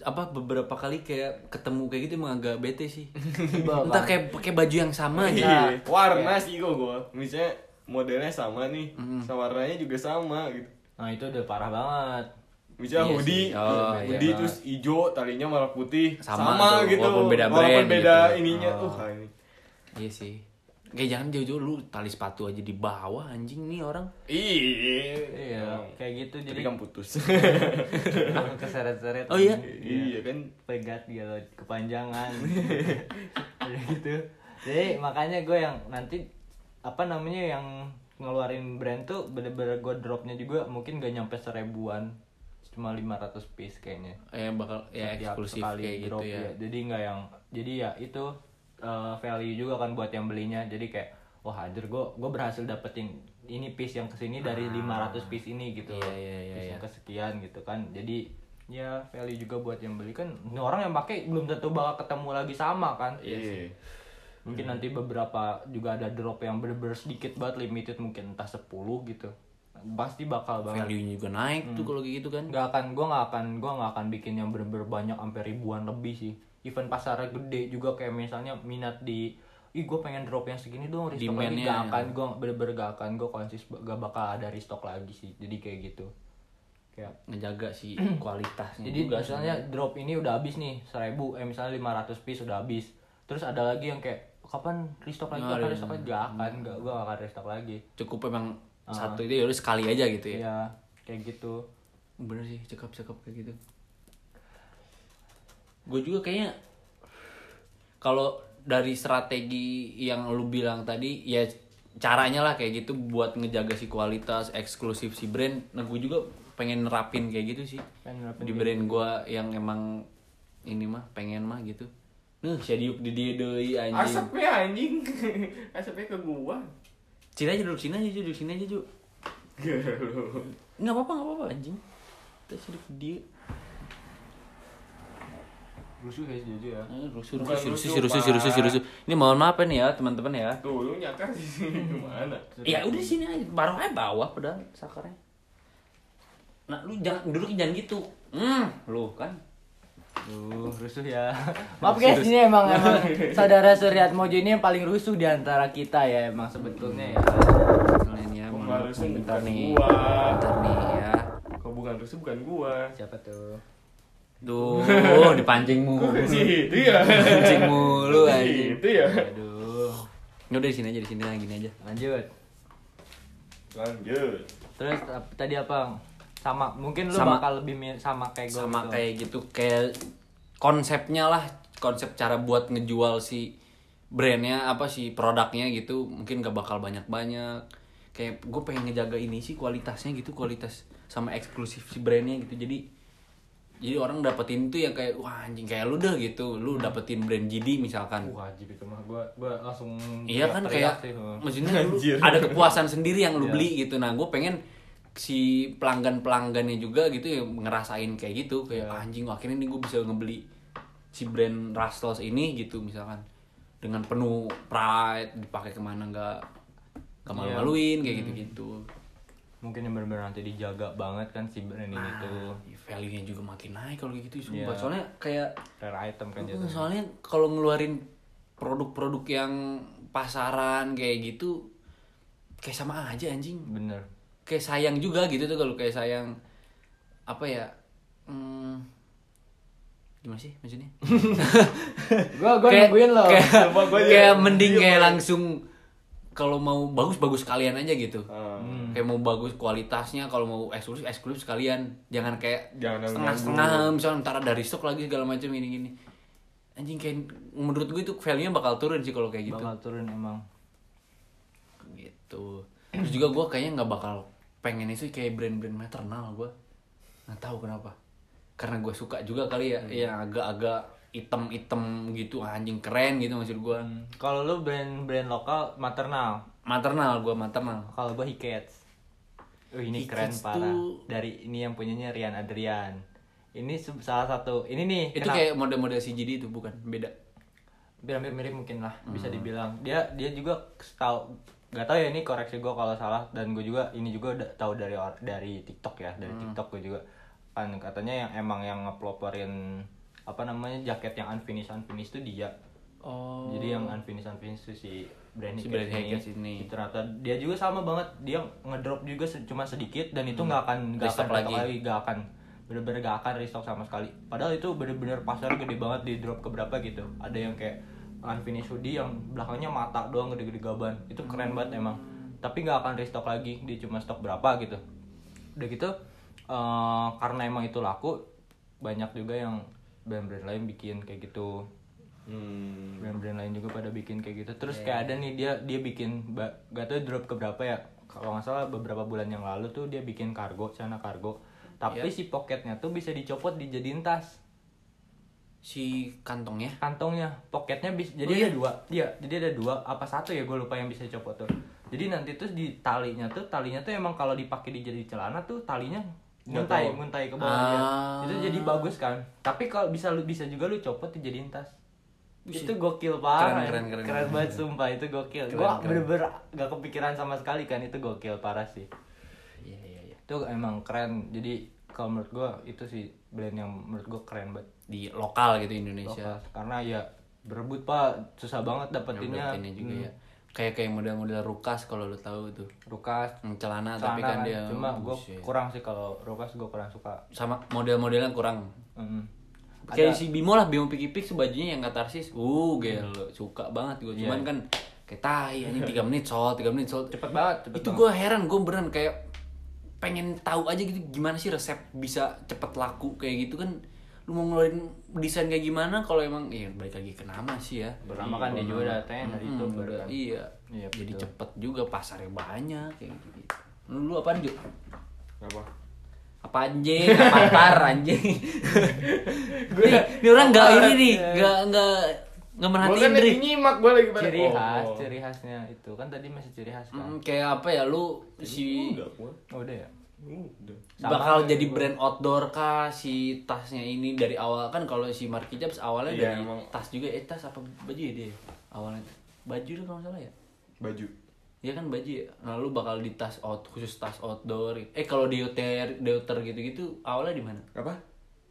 apa beberapa kali kayak ketemu kayak gitu emang agak bete sih. Entah kayak pakai baju yang sama gitu. Iya, warna sih kok gua. Misalnya modelnya sama nih, Mm. sama warnanya juga sama gitu. nah itu udah parah banget Misalnya Iya hoodie, sih. Oh, hoodie iya. terus hijau, talinya malah putih, Sama sama, tuh, gitu. walaupun beda Walaupun brand beda gitu. ininya. Oh. Uh, ini. Iya sih. Kayak jangan jauh-jauh lu tali sepatu aja di bawah anjing nih orang. Iya. Iya, kayak gitu Jadi jadi kan putus. keseret-seret. Oh iya? iya kan. pegat gitu kepanjangan Kayak gitu jadi makanya gue yang nanti apa namanya yang ngeluarin brand tuh bener-bener gue dropnya juga mungkin gak nyampe seribuan cuma 500 piece kayaknya. Eh bakal ya Setiap eksklusif sekali kayak gitu drop ya. jadi nggak yang jadi ya itu uh, value juga kan buat yang belinya. Jadi kayak wah hadir gue gue berhasil dapetin ini piece yang ke sini dari 500 piece ini gitu Ah. Iya, iya, iya, piece iya. yang kesekian gitu kan. Jadi ya value juga buat yang beli. Kan ini orang yang pakai belum tentu bakal ketemu lagi sama kan. Iya. mungkin nanti beberapa juga ada drop yang bener-bener sedikit banget limited mungkin entah 10 gitu pasti bakal banget. Value-nya juga naik tuh kalau gitu kan. nggak akan gue nggak akan gue nggak akan bikin yang bener-bener banyak sampai ribuan lebih sih. Event pasarnya gede juga kayak misalnya minat di ih gue pengen drop yang segini dong restock lagi. Gak akan gue bener-bener gak akan gue konsis gak bakal ada restock lagi sih. Jadi kayak gitu. Kayak Ngejaga si kualitasnya jadi juga misalnya drop ini udah habis nih 1000 eh misalnya 500 piece udah habis. Terus ada lagi yang kayak kapan restock lagi Nggak kapan restock lagi? Gak akan gak gue gak akan restock lagi. Cukup emang satu itu ya udah sekali aja gitu ya. Iya kayak gitu Bener sih, cakep-cakep kayak gitu. Gue juga kayaknya kalau dari strategi yang lu bilang tadi ya caranya lah kayak gitu buat ngejaga si kualitas eksklusif si brand. Nah gue juga pengen nerapin kayak gitu sih Pengen di brand gue yang emang ini mah pengen mah gitu. Nuh, saya diuk di dia deui anjing. Asapnya anjing. Asapnya ke gua. Sini aja duduk sini aja duduk sini aja Ju. Galuh. Nggak apa-apa nggak apa-apa anjing. Kita sedikit dia. rusuh ya Eh, Rusuh, Bukan rusuh, rusuh, rusuh, rusuh, rusuh, Pak. rusuh. Ini mohon maaf nih ya teman-teman ya. Tuh lu nyakar di sini gimana? Ya udah sini aja, baru aja bawah padahal sakarnya. Nah, lu jangan duduk jangan gitu. Hmm, lu kan. Duh, rusuh ya. Maaf guys, ini emang emang saudara Suryat Mojo ini yang paling rusuh di antara kita ya emang sebetulnya ya. Kalian ya, mohon rusuh, bentar nih. gua. Bentar nih ya. Kau bukan rusuh bukan gua. Siapa tuh? Duh, dipancing mulu. Itu ya. Pancing mulu anjing. itu ya. Aduh. Ya udah di sini aja, di sini lah gini aja. Lanjut. Lanjut. Terus tadi apa? Sama, mungkin lu Sama. bakal lebih sama kayak gue. sama kayak gitu kayak konsepnya lah konsep cara buat ngejual si brandnya apa sih produknya gitu mungkin gak bakal banyak banyak kayak gue pengen ngejaga ini sih kualitasnya gitu kualitas sama eksklusif si brandnya gitu jadi jadi orang dapetin tuh yang kayak wah anjing kayak lu dah gitu lu dapetin brand GD misalkan wajib itu mah gua gua langsung Iya kan kayak sih, maksudnya lu ada kepuasan sendiri yang lu Iya. beli gitu. Nah, gue pengen si pelanggan pelanggannya juga gitu ya ngerasain kayak gitu kayak Iya. "Ah, anjing akhirnya nih gue bisa ngebeli si brand Rustles ini gitu misalkan dengan penuh pride dipakai ke mana nggak nggak Iya. malu-maluin kayak Hmm. gitu-gitu. mungkin yang benar-benar nanti dijaga banget kan si brand ini Nah, tuh value-nya juga makin naik kalau gitu sumpah. Iya. Soalnya kayak rare item kan Uh, jatuhnya. soalnya kalau ngeluarin produk-produk yang pasaran kayak gitu kayak sama aja anjing bener kayak sayang juga gitu tuh kalau kayak sayang apa ya hmm, gimana sih maksudnya? Gua gua kayak nungguin lo kayak, juga mending diem kayak langsung kalau mau bagus bagus kalian aja gitu. Ah. Hmm. kayak mau bagus kualitasnya kalau mau eksklusif eksklusif sekalian. Jangan kayak Jangan yang setengah-setengah nganggur. misalnya ntar dari stok lagi segala macam ini gini anjing kayak menurut gue itu value nya bakal turun sih kalau kayak gitu. Bakal turun emang. Gitu. Terus juga gue kayaknya nggak bakal pengen itu kayak brand-brand maternal gue nggak tahu kenapa. Karena gue suka juga kali ya yang agak-agak item-item gitu. Anjing keren gitu maksud gue Hmm, kalau lu brand-brand lokal maternal? Maternal gue maternal. Kalau gua Hikets. Oh, ini Hikets keren parah. tuh- dari ini yang punyanya Rian Adrian. Ini salah satu ini nih itu kenapa- kayak mode-mode CGD itu bukan? Beda? Hampir mirip mungkin lah bisa Hmm. dibilang. Dia dia juga tahu nggak tahu ya ini koreksi gue kalau salah. Dan gue juga ini juga udah tahu dari dari TikTok ya. Dari Hmm. TikTok gue juga. Kan katanya yang emang yang ngeploperin apa namanya jaket yang unfinished unfinished itu dia. Oh. Jadi yang unfinished unfinished itu si brand Si brand Hikets ini. ternyata dia juga sama banget. Dia ngedrop juga se- cuma sedikit dan itu nggak akan nggak akan Hmm. Lagi. lagi. Nggak akan bener-bener gak akan restock sama sekali. Padahal itu bener-bener pasar gede banget di drop ke berapa gitu. Ada yang kayak unfinished hoodie yang belakangnya mata doang gede-gede gaban. Itu keren banget emang. Tapi nggak akan restock lagi dia cuma stok berapa gitu. Udah gitu eh, karena emang itu laku banyak juga yang brand-brand lain bikin kayak gitu. Hmm. brand-brand lain juga pada bikin kayak gitu. Terus kayak ada nih dia dia bikin gak tau drop ke berapa ya. Kalau nggak salah beberapa bulan yang lalu tuh dia bikin kargo celana kargo. Tapi Iya. si poketnya tuh bisa dicopot dijadiin tas si kantongnya? Kantongnya poketnya bisa jadi Oh, iya? ada dua. iya. Jadi ada dua apa satu ya gue lupa yang bisa dicopot tuh. Jadi nanti tuh di talinya tuh talinya tuh emang kalau dipakai di jadi celana tuh talinya tahu. nguntai ke bawah Ah. ya. itu jadi bagus kan. Tapi kalau bisa lu bisa juga lu copot dijadiin tas itu gokil parah Keren, keren, keren. banget sumpah. Itu gokil. Keren, gua keren. bener-bener gak kepikiran sama sekali kan. Itu gokil parah sih. Iya iya iya. Itu emang keren. Jadi kalau menurut gua itu sih brand yang menurut gua keren banget di lokal gitu Indonesia. Lokal. karena ya berebut pak. Susah banget dapetinnya. Dapetinnya juga Hmm. ya. Kayak kayak model-model Rukas kalau lu tahu tuh. Rukas. Celana, celana tapi kan kan. dia cuma gue buset. kurang sih kalau Rukas gue kurang suka. Sama model-modelnya kurang. Mm. kayak Ada- si Bimo lah Bimo Piki Pik bajunya yang katarsis uh gelo. Suka banget gue Iya. cuman kan kayak tai anjing 3 menit sold 3 menit sold cepet banget cepet itu gue heran gue beneran kayak pengen tahu aja gitu gimana sih resep bisa cepet laku kayak gitu kan lu mau ngeluarin desain kayak gimana kalau emang iya balik lagi ke nama sih ya Bernama kan dia juga datanya dari Hmm, itu udah, iya. Iya, jadi betul. cepet juga pasarnya banyak kayak gitu, -gitu. lu, lu apaan Ju? Apa? apa anjing apa tar anjing nih, ini orang nggak ini nih nggak nggak nggak Gua merhatiin kan Dri. lagi nyimak gua lagi pada ciri khas oh. ciri khasnya itu kan tadi masih ciri khas kan Mm, kayak apa ya lu si Udah oh, udah ya Udah. Sama bakal kayak jadi brand outdoor kah si tasnya ini dari awal kan kalau si Marky Jobs awalnya Iya, dari emang. tas juga eh tas apa baju ya dia awalnya baju deh kalau nggak salah ya Baju. Iya kan baju ya. Nah, lu bakal di tas out khusus tas outdoor. Eh kalau deuter deuter gitu-gitu awalnya di mana? Apa?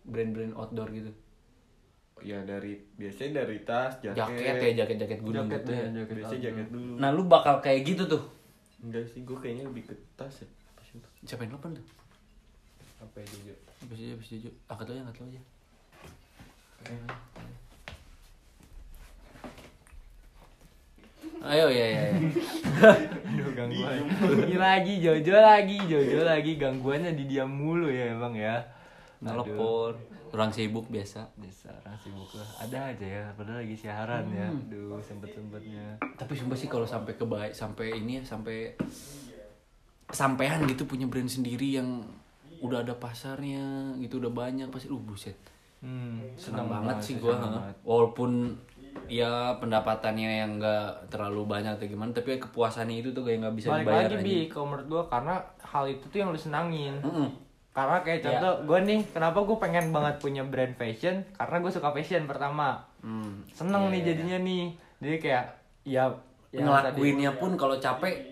Brand-brand outdoor gitu. Ya dari biasanya dari tas, jaket. Jaket ya, jaket-jaket gunung Jaket gitu ya, ya. jaket Biasanya outdoor. jaket dulu. Nah, lu bakal kayak gitu tuh. Enggak sih, gua kayaknya lebih ke tas ya. Apa sih itu? Siapa yang telepon tuh? apa ya jujur Habis aja, habis aja. Angkat aja, angkat aja. Ayo ya ya. ya. Aduh gangguan Ini lagi Jojo lagi Jojo lagi gangguannya di diam mulu ya emang ya. Telepon. Orang sibuk biasa. Bisa orang sibuk lah Ada aja ya Padahal lagi siaran ya Aduh sempet-sempetnya Tapi sumpah sih kalau sampai ke baik sampai ini ya sampai kesampean gitu punya brand sendiri yang udah ada pasarnya gitu udah banyak pasti uh buset hmm, senang banget sih banget. walaupun ya pendapatannya yang enggak terlalu banyak atau gimana tapi kepuasannya itu tuh kayak nggak bisa Balik dibayar lagi aja. Bi Kalau menurut gua Karena hal itu tuh yang lu senangin Mm-mm. Karena kayak contoh Gua nih Kenapa gua pengen banget punya brand fashion Karena gua suka fashion pertama Hmm. Seneng Iya, nih iya. jadinya nih Jadi kayak Ya yang ngelakuinnya pun kalau capek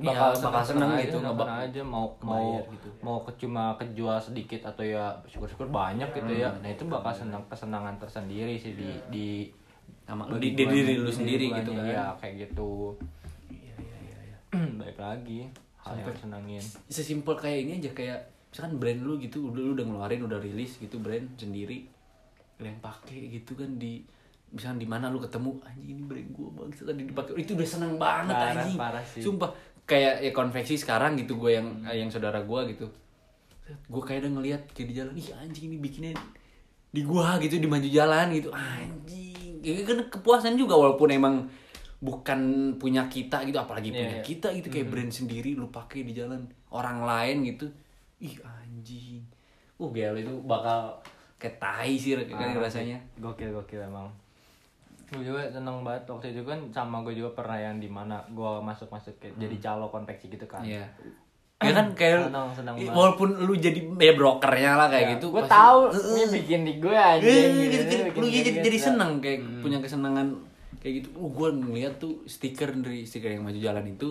bakal ya, bakal seneng aja, gitu seneng ngebak aja mau mau gitu. mau ke cuma kejual sedikit atau ya syukur-syukur banyak gitu ya Hmm. nah itu bakal senang kesenangan tersendiri sih di di sama di, di diri lu di sendiri gitu kan ya kayak gitu Iya, iya, iya, iya. baik lagi hal yang senangin sesimpel kayak ini aja kayak misalkan brand lu gitu udah lu udah ngeluarin udah rilis gitu brand sendiri yang pakai gitu kan di misalkan di mana lu ketemu anjing ini brand gua bang tadi dipakai itu udah seneng banget Parah, anjing parah sih. sumpah kayak ya konveksi sekarang gitu gue yang yang saudara gua gitu. Gue kayak udah ngeliat kayak di jalan ih anjing ini bikinnya di gua gitu di maju jalan gitu. Anjing. Ya kan kepuasan juga walaupun emang bukan punya kita gitu apalagi Iya, punya iya. kita gitu kayak brand sendiri lu pakai di jalan orang lain gitu. Ih anjing. Uh gila itu bakal kayak tai sih kan Parah rasanya. Gokil gokil emang gue juga seneng banget waktu itu kan sama gue juga pernah yang di mana gue masuk masuk kayak jadi calo konveksi gitu kan Iya. Ya kan kayak Senang, senang banget. walaupun lu jadi ya brokernya lah kayak gitu. gue tahu Heeh. ini bikin di gue anjing gitu, gitu, gitu. lu jadi gini, jadi gitu. seneng kayak punya kesenangan kayak gitu. Uh, gue ngeliat tuh stiker dari stiker yang maju jalan itu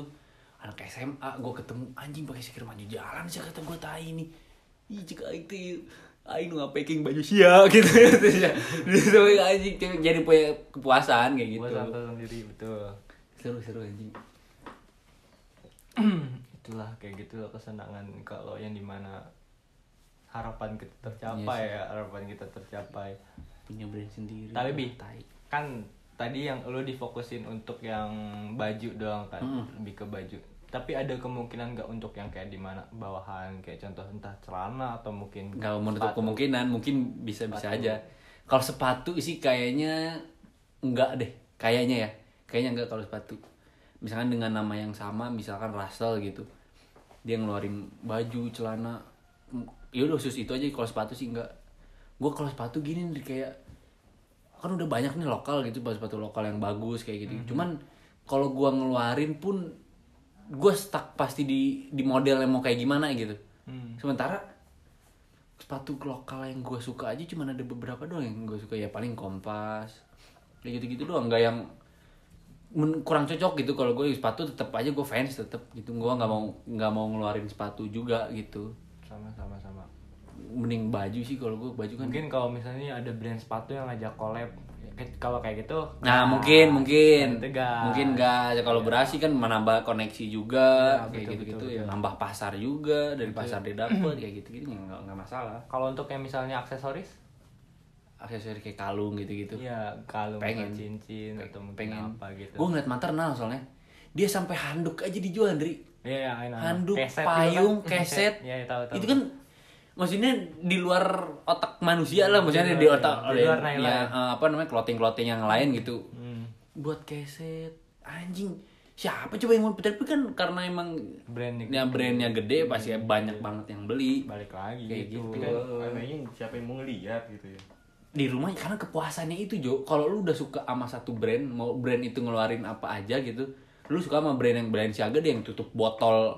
anak SMA gue ketemu anjing pakai stiker maju jalan sih kata gue tai nih. Ih jika itu Aing nggak packing baju sia gitu ya. Anjing jadi punya kepuasan kayak gitu. Satu sendiri betul Seru-seru anjing. itulah kayak gitu loh kesenangan kalau yang di mana harapan kita tercapai ya harapan kita tercapai punya brand sendiri Tapi, Bi, kan tadi yang lu difokusin untuk yang baju doang kan Mm. lebih ke baju tapi ada kemungkinan nggak untuk yang kayak di mana bawahan kayak contoh entah celana atau mungkin nggak menutup kemungkinan mungkin bisa bisa Sepatu. aja. Kalau sepatu sih kayaknya enggak deh kayaknya ya. Kayaknya enggak kalau sepatu. Misalkan dengan nama yang sama misalkan Russell gitu. Dia ngeluarin baju celana. Mm, ya udah khusus itu aja. Kalau sepatu sih enggak gue kalau sepatu gini nih kayak kan udah banyak nih lokal gitu sepatu lokal yang bagus kayak gitu. Cuman kalau gua ngeluarin pun gue stuck pasti di di model yang mau kayak gimana gitu. Hmm. sementara sepatu lokal yang gue suka aja cuma ada beberapa doang yang gue suka. Ya paling kompas kayak gitu gitu doang. Nggak yang kurang cocok gitu. Kalau gue sepatu tetap aja gue fans tetap gitu. Gue nggak mau nggak mau ngeluarin sepatu juga gitu. Sama sama sama. Mending baju sih kalau gue baju kan mungkin kalau misalnya ada brand sepatu yang ngajak collab kalau kayak gitu Nah, mungkin mungkin itu gas. mungkin enggak kolaborasi kan menambah koneksi juga Ya, kayak betul, gitu-gitu betul, ya betul. nambah pasar juga dari pasar dia dapet kayak gitu-gitu ya nggak nggak masalah kalau untuk yang misalnya aksesoris aksesoris kayak kalung gitu-gitu ya kalung Pengen. cincin atau mungkin pengen apa gitu gue ngeliat maternal soalnya dia sampai handuk aja dijual dari Iya, iya, know. handuk Keset payung kan? keset Iya, iya, tahu, tahu. itu kan maksudnya di luar otak manusia lah maksudnya Di di, luar- otak di luar ya, ya. apa namanya clothing clothing yang lain gitu. Hmm, buat keset. Anjing siapa coba yang mau tapi kan karena emang brand nih ya brandnya gede pasti banyak banget yang beli. Balik lagi Kayak gitu. gitu. kan siapa yang mau ngeliat gitu ya. Di rumah karena kepuasannya itu Jo. Kalau lu udah suka sama satu brand mau brand itu ngeluarin apa aja gitu lu suka sama brand yang brand siaga dia yang tutup botol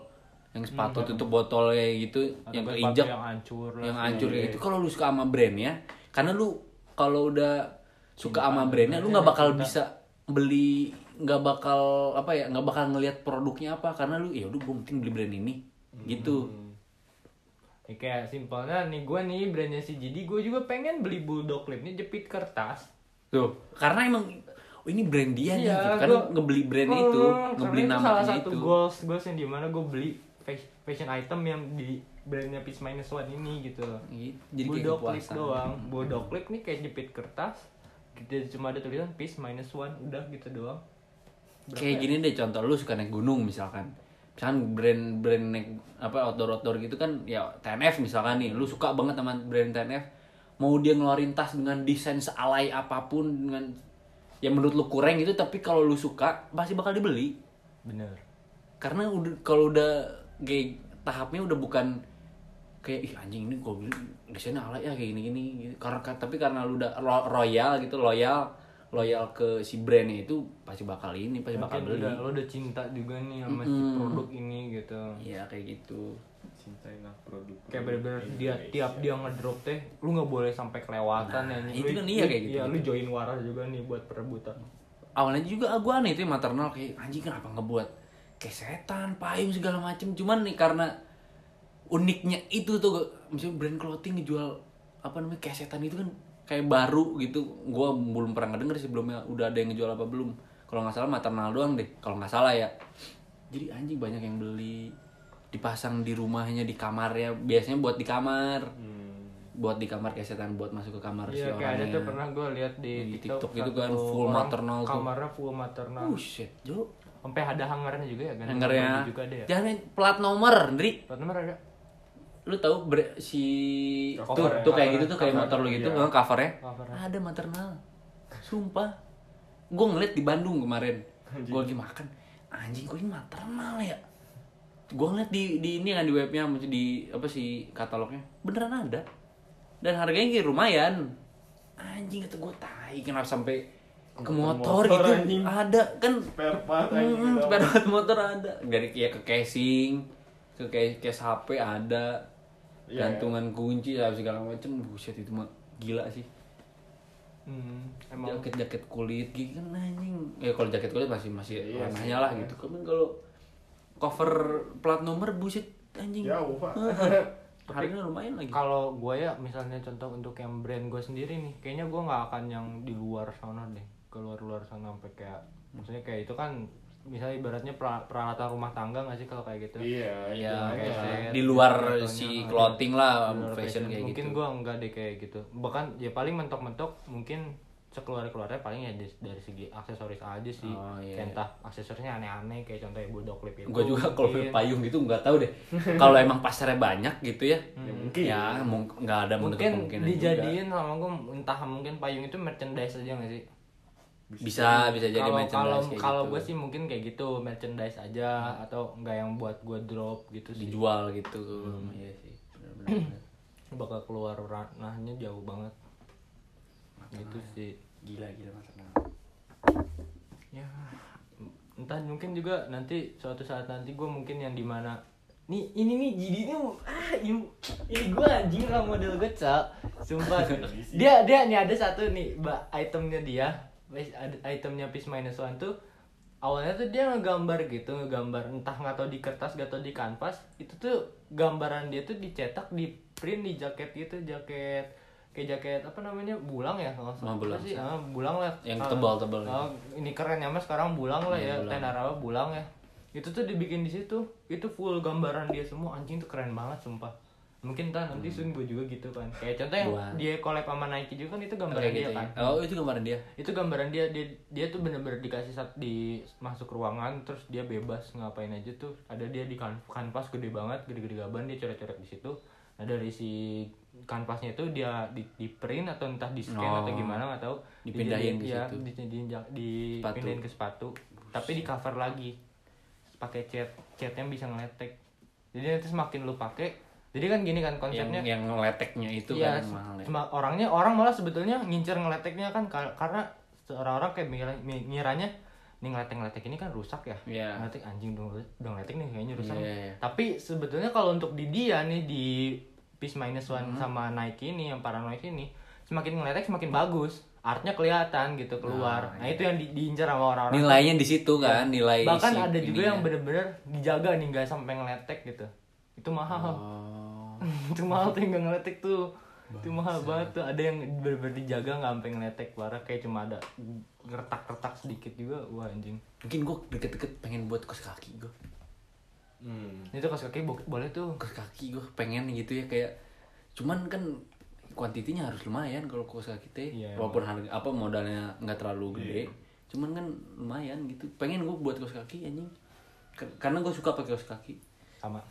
yang sepatu tutup botol kayak gitu Atau yang keinjak yang hancur lah. yang hancur kayak gitu. kalau lu suka sama brandnya karena lu kalau udah suka sama brandnya lu nggak bakal bisa beli nggak bakal apa ya nggak bakal ngelihat produknya apa. Karena lu ya udah gue penting beli brand ini. Gitu. Ya, kayak simpelnya nih gue nih brandnya si Jidi gue juga pengen beli bulldog clip nih jepit kertas. Tuh karena emang oh ini brand dia nih Iya, gitu. karena gua- ngebeli brand Oh, itu ngebeli itu salah namanya satu itu. goals goals yang di mana gue beli fashion item yang di brandnya Peace Minus One ini gitu. Gitu, jadi kayak bulldog clip doang. Bulldog clip nih kayak jepit kertas gitu cuma ada tulisan Peace Minus One udah gitu doang. Kayak gini deh contoh lu suka naik gunung misalkan. Misalkan brand-brand naik apa outdoor outdoor gitu kan ya TNF misalkan nih lu suka banget sama brand TNF mau dia ngeluarin tas dengan desain sealai apa pun dengan yang menurut lu kurang gitu tapi kalau lu suka pasti bakal dibeli. Bener. Karena udah kalau udah kayak tahapnya udah bukan kayak ih anjing ini gue beli desainnya alay ya kayak gini gini gitu. karena tapi karena lu udah ro- royal gitu loyal loyal ke si brandnya itu pasti bakal ini pasti bakal Mungkin beli udah, lo udah cinta juga nih sama si Mm-mm. produk ini gitu Iya kayak gitu. cintain lah produk kayak bener-bener dia tiap dia ngedrop teh lu nggak boleh sampai kelewatan ya Nah, nih. itu Lu- kan iya kayak gitu. iya lu join waras juga nih buat perebutan Awalnya juga ah, gua aneh itu ya, maternal kayak anjing kenapa ngebuat kayak setan, payung segala macem. Cuman nih karena uniknya itu tuh misalnya brand clothing ngejual apa namanya kayak setan itu kan kayak baru gitu. Gua belum pernah ngedenger sih sebelumnya udah ada yang ngejual apa belum. Kalau nggak salah maternal doang deh. Kalau nggak salah ya. Jadi anjing banyak yang beli dipasang di rumahnya di kamarnya biasanya buat di kamar buat di kamar kayak setan buat masuk ke kamar si Iya kayak ada tuh pernah gue lihat di, Di TikTok, TikTok gitu kan, full maternal tuh. kamarnya full maternal Buset, Jo. Sampai ada hangarnya juga ya Hangernya. Baju juga ada ya Jangan plat nomor, Ndri. plat nomor ada Lu tahu bre- si Cover tuh, ya, tuh kayak gitu tuh kayak motor lu gitu, iya. covernya. Covernya. Ada maternal. Sumpah. Gue ngeliat di Bandung kemarin. Gue lagi makan. Anjing, kok ini maternal ya? Gue ngeliat di di ini kan di webnya, di apa sih katalognya. Beneran ada. Dan harganya kayak lumayan. Anjing kata gue tai kenapa sampai ke motor, motor, gitu anjing. ada kan? Spare part anjing Hmm, gitu. part motor ada. Dari kayak ke casing ke kayak case HP ada. Iya, gantungan kunci ya segala macem. Buset itu mah gila sih. Hmm, emang. Jaket jaket kulit gitu kan anjing. Ya kalau jaket kulit masih masih Iya ranahnya lah gitu. Kan kalau cover plat nomor buset anjing. Jauh pak harganya lumayan lagi. Kalau gue ya misalnya contoh untuk yang brand gue sendiri nih kayaknya gue nggak akan yang di luar sana deh keluar luar sana sampai kayak maksudnya kayak itu kan misalnya ibaratnya peralatan rumah tangga nggak sih kalau kayak gitu? Iya, ya iya. kayak di luar Contohnya, si clothing lah luar fashion kayak mungkin gitu gua enggak deh kayak gitu. Bahkan ya paling mentok-mentok mungkin sekeluar keluarnya paling ya dari, segi aksesoris aja sih. Oh, iya, kayak iya. entah aksesorisnya aneh-aneh kayak contohnya bulldog clip itu. Gue juga kalau mungkin. payung gitu nggak tahu deh. Kalau emang pasarnya banyak gitu ya Ya, mungkin. ya nggak ada mungkin dijadiin sama gue entah mungkin payung itu merchandise aja nggak sih juga. bisa bisa jadi kalau kalau merchandise kayak kalau gitu. gue sih mungkin kayak gitu merchandise aja atau enggak yang buat gue drop gitu sih. Dijual gitu. Hmm. iya sih. Benar-benar. bakal keluar ranahnya jauh banget. Gitu sih. Gila gila masalah ya entah mungkin juga nanti suatu saat nanti gue mungkin yang di mana nih ini nih jadi ini ah ini, ini gue anjing lah model gue cak. Sumpah. Dia dia nih ada satu nih mbak itemnya dia itemnya piece minus one tuh awalnya tuh dia ngegambar gitu ngegambar entah nggak tau di kertas nggak tau di kanvas itu tuh gambaran dia tuh dicetak di print di jaket gitu jaket kayak jaket apa namanya bulang ya kalau salah. Oh, bulang. Sih Ah, bulang lah Yang Ah, tebal-tebal ah, ini keren ya mas sekarang bulang lah Iya, ya bulang. Tenarawa bulang ya itu tuh dibikin di situ itu full gambaran dia semua anjing tuh keren banget sumpah mungkin ntar nanti sun gue juga gitu kan kayak contoh yang Buat. dia collab sama Nike juga kan itu gambaran Kayak dia gitu kan ya. oh itu gambaran dia itu gambaran dia dia dia tuh bener-bener dikasih saat di masuk ruangan terus dia bebas ngapain aja tuh ada dia di kan kanvas gede banget gede-gede gaban dia coret-coret di situ nah dari si kanvasnya itu dia di, di print atau entah di scan Oh. atau gimana nggak tahu Dipindahin ke iya, situ. di, di, di, Sepatu. pindahin ke sepatu tapi di cover lagi pakai cat cat yang bisa ngeletek jadi nanti semakin lu pakai jadi kan gini kan yang konsepnya yang leteknya itu Iya, kan yang mahal ya cuma orangnya orang malah sebetulnya ngincer ngeleteknya kan kar- karena orang-orang kayak ngiranya nih ngeletek-ngeletek ini kan rusak ya. Iya. Ngeletek anjing dong udah ngeletek nih kayaknya rusak. Iya, iya. Tapi sebetulnya kalau untuk di dia nih di Peace Minus One Hmm. sama Nike ini yang paranoid ini semakin ngeletek semakin bagus. Artnya kelihatan gitu keluar. Nah, itu yang di, diincar sama orang-orang. nilainya di situ kan nilai Iya. Bahkan ada juga ininya. yang bener-bener dijaga nih nggak sampai ngeletek gitu. Itu mahal. oh. itu mahal tuh yang nggak ngeletek tuh. Itu mahal banget tuh. Ada yang bener-bener dijaga nggak sampai ngeletek parah. Kayak cuma ada retak-retak sedikit juga. Wah anjing. Mungkin gue deket-deket pengen buat kos kaki gue Hmm. itu kaos kaki bo- boleh tuh. Kos kaki gue pengen gitu ya kayak cuman kan kuantitinya harus lumayan kalau kos kaki teh. Iya, walaupun harga apa modalnya nggak terlalu gede cuman kan lumayan gitu. Pengen gue buat kos kaki anjing. Karena gue suka pakai kos kaki sama.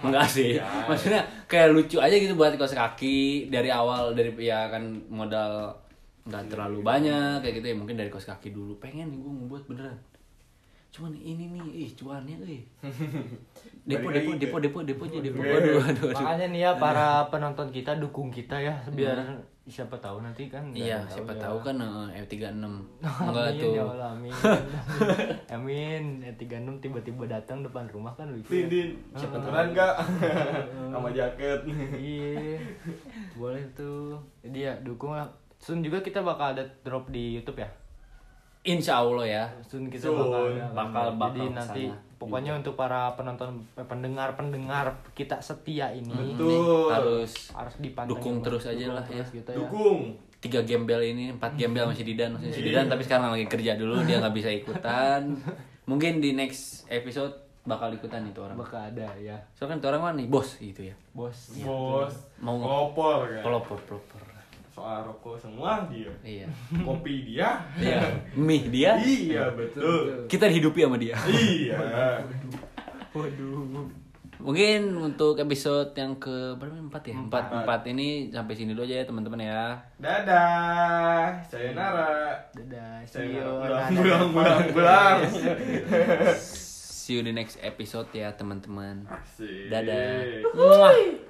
Enggak sih. Maksudnya kayak lucu aja gitu buat kos kaki dari awal dari ya kan modal nggak terlalu banyak kayak gitu ya. Mungkin dari kos kaki dulu. Pengen nih gue ngebuat beneran. Cuman ini nih ih cuannya eh depo depo depo depo depo aja depo. Iya. waduh waduh makanya nih ya para penonton kita dukung kita ya biar siapa tahu nanti kan iya siapa ya. tahu kan eh, F36 enggak Amin, tuh ya Allah, amin. amin. Eh, 36 tiba-tiba datang depan rumah kan lucu. Din, ya. din. Siapa keren gak? Sama jaket. Iya. Boleh tuh. Jadi ya dukung lah. Sun juga kita bakal ada drop di YouTube ya. Insya Allah ya Sun kita bakal. Bakal- bakal Jadi nanti ke sana pokoknya untuk para penonton eh, pendengar-pendengar kita setia ini Betul. harus harus dipantengin Dukung terus aja Dukung lah ya. gitu ya. Dukung. tiga gembel ini empat gembel masih Didan masih si Didan tapi sekarang lagi kerja dulu dia nggak bisa ikutan mungkin di next episode bakal ikutan itu orang Bakal ada ya. soalnya kan itu orang kan nih bos gitu ya Bos. Bos. Mau- ngopor kan. pelopor pelopor Soal rokok semua dia. iya. Kopi dia. iya. Mie dia. Iya betul. kita dihidupi sama dia. Iya. Waduh. mungkin untuk episode yang ke berapa empat ya? Empat. Empat. Ini sampai sini dulu aja ya teman-teman ya. Dadah. Sayonara. Dadah. See you. Pulang, pulang, pulang, see you di next episode ya teman-teman. Dadah. Muah.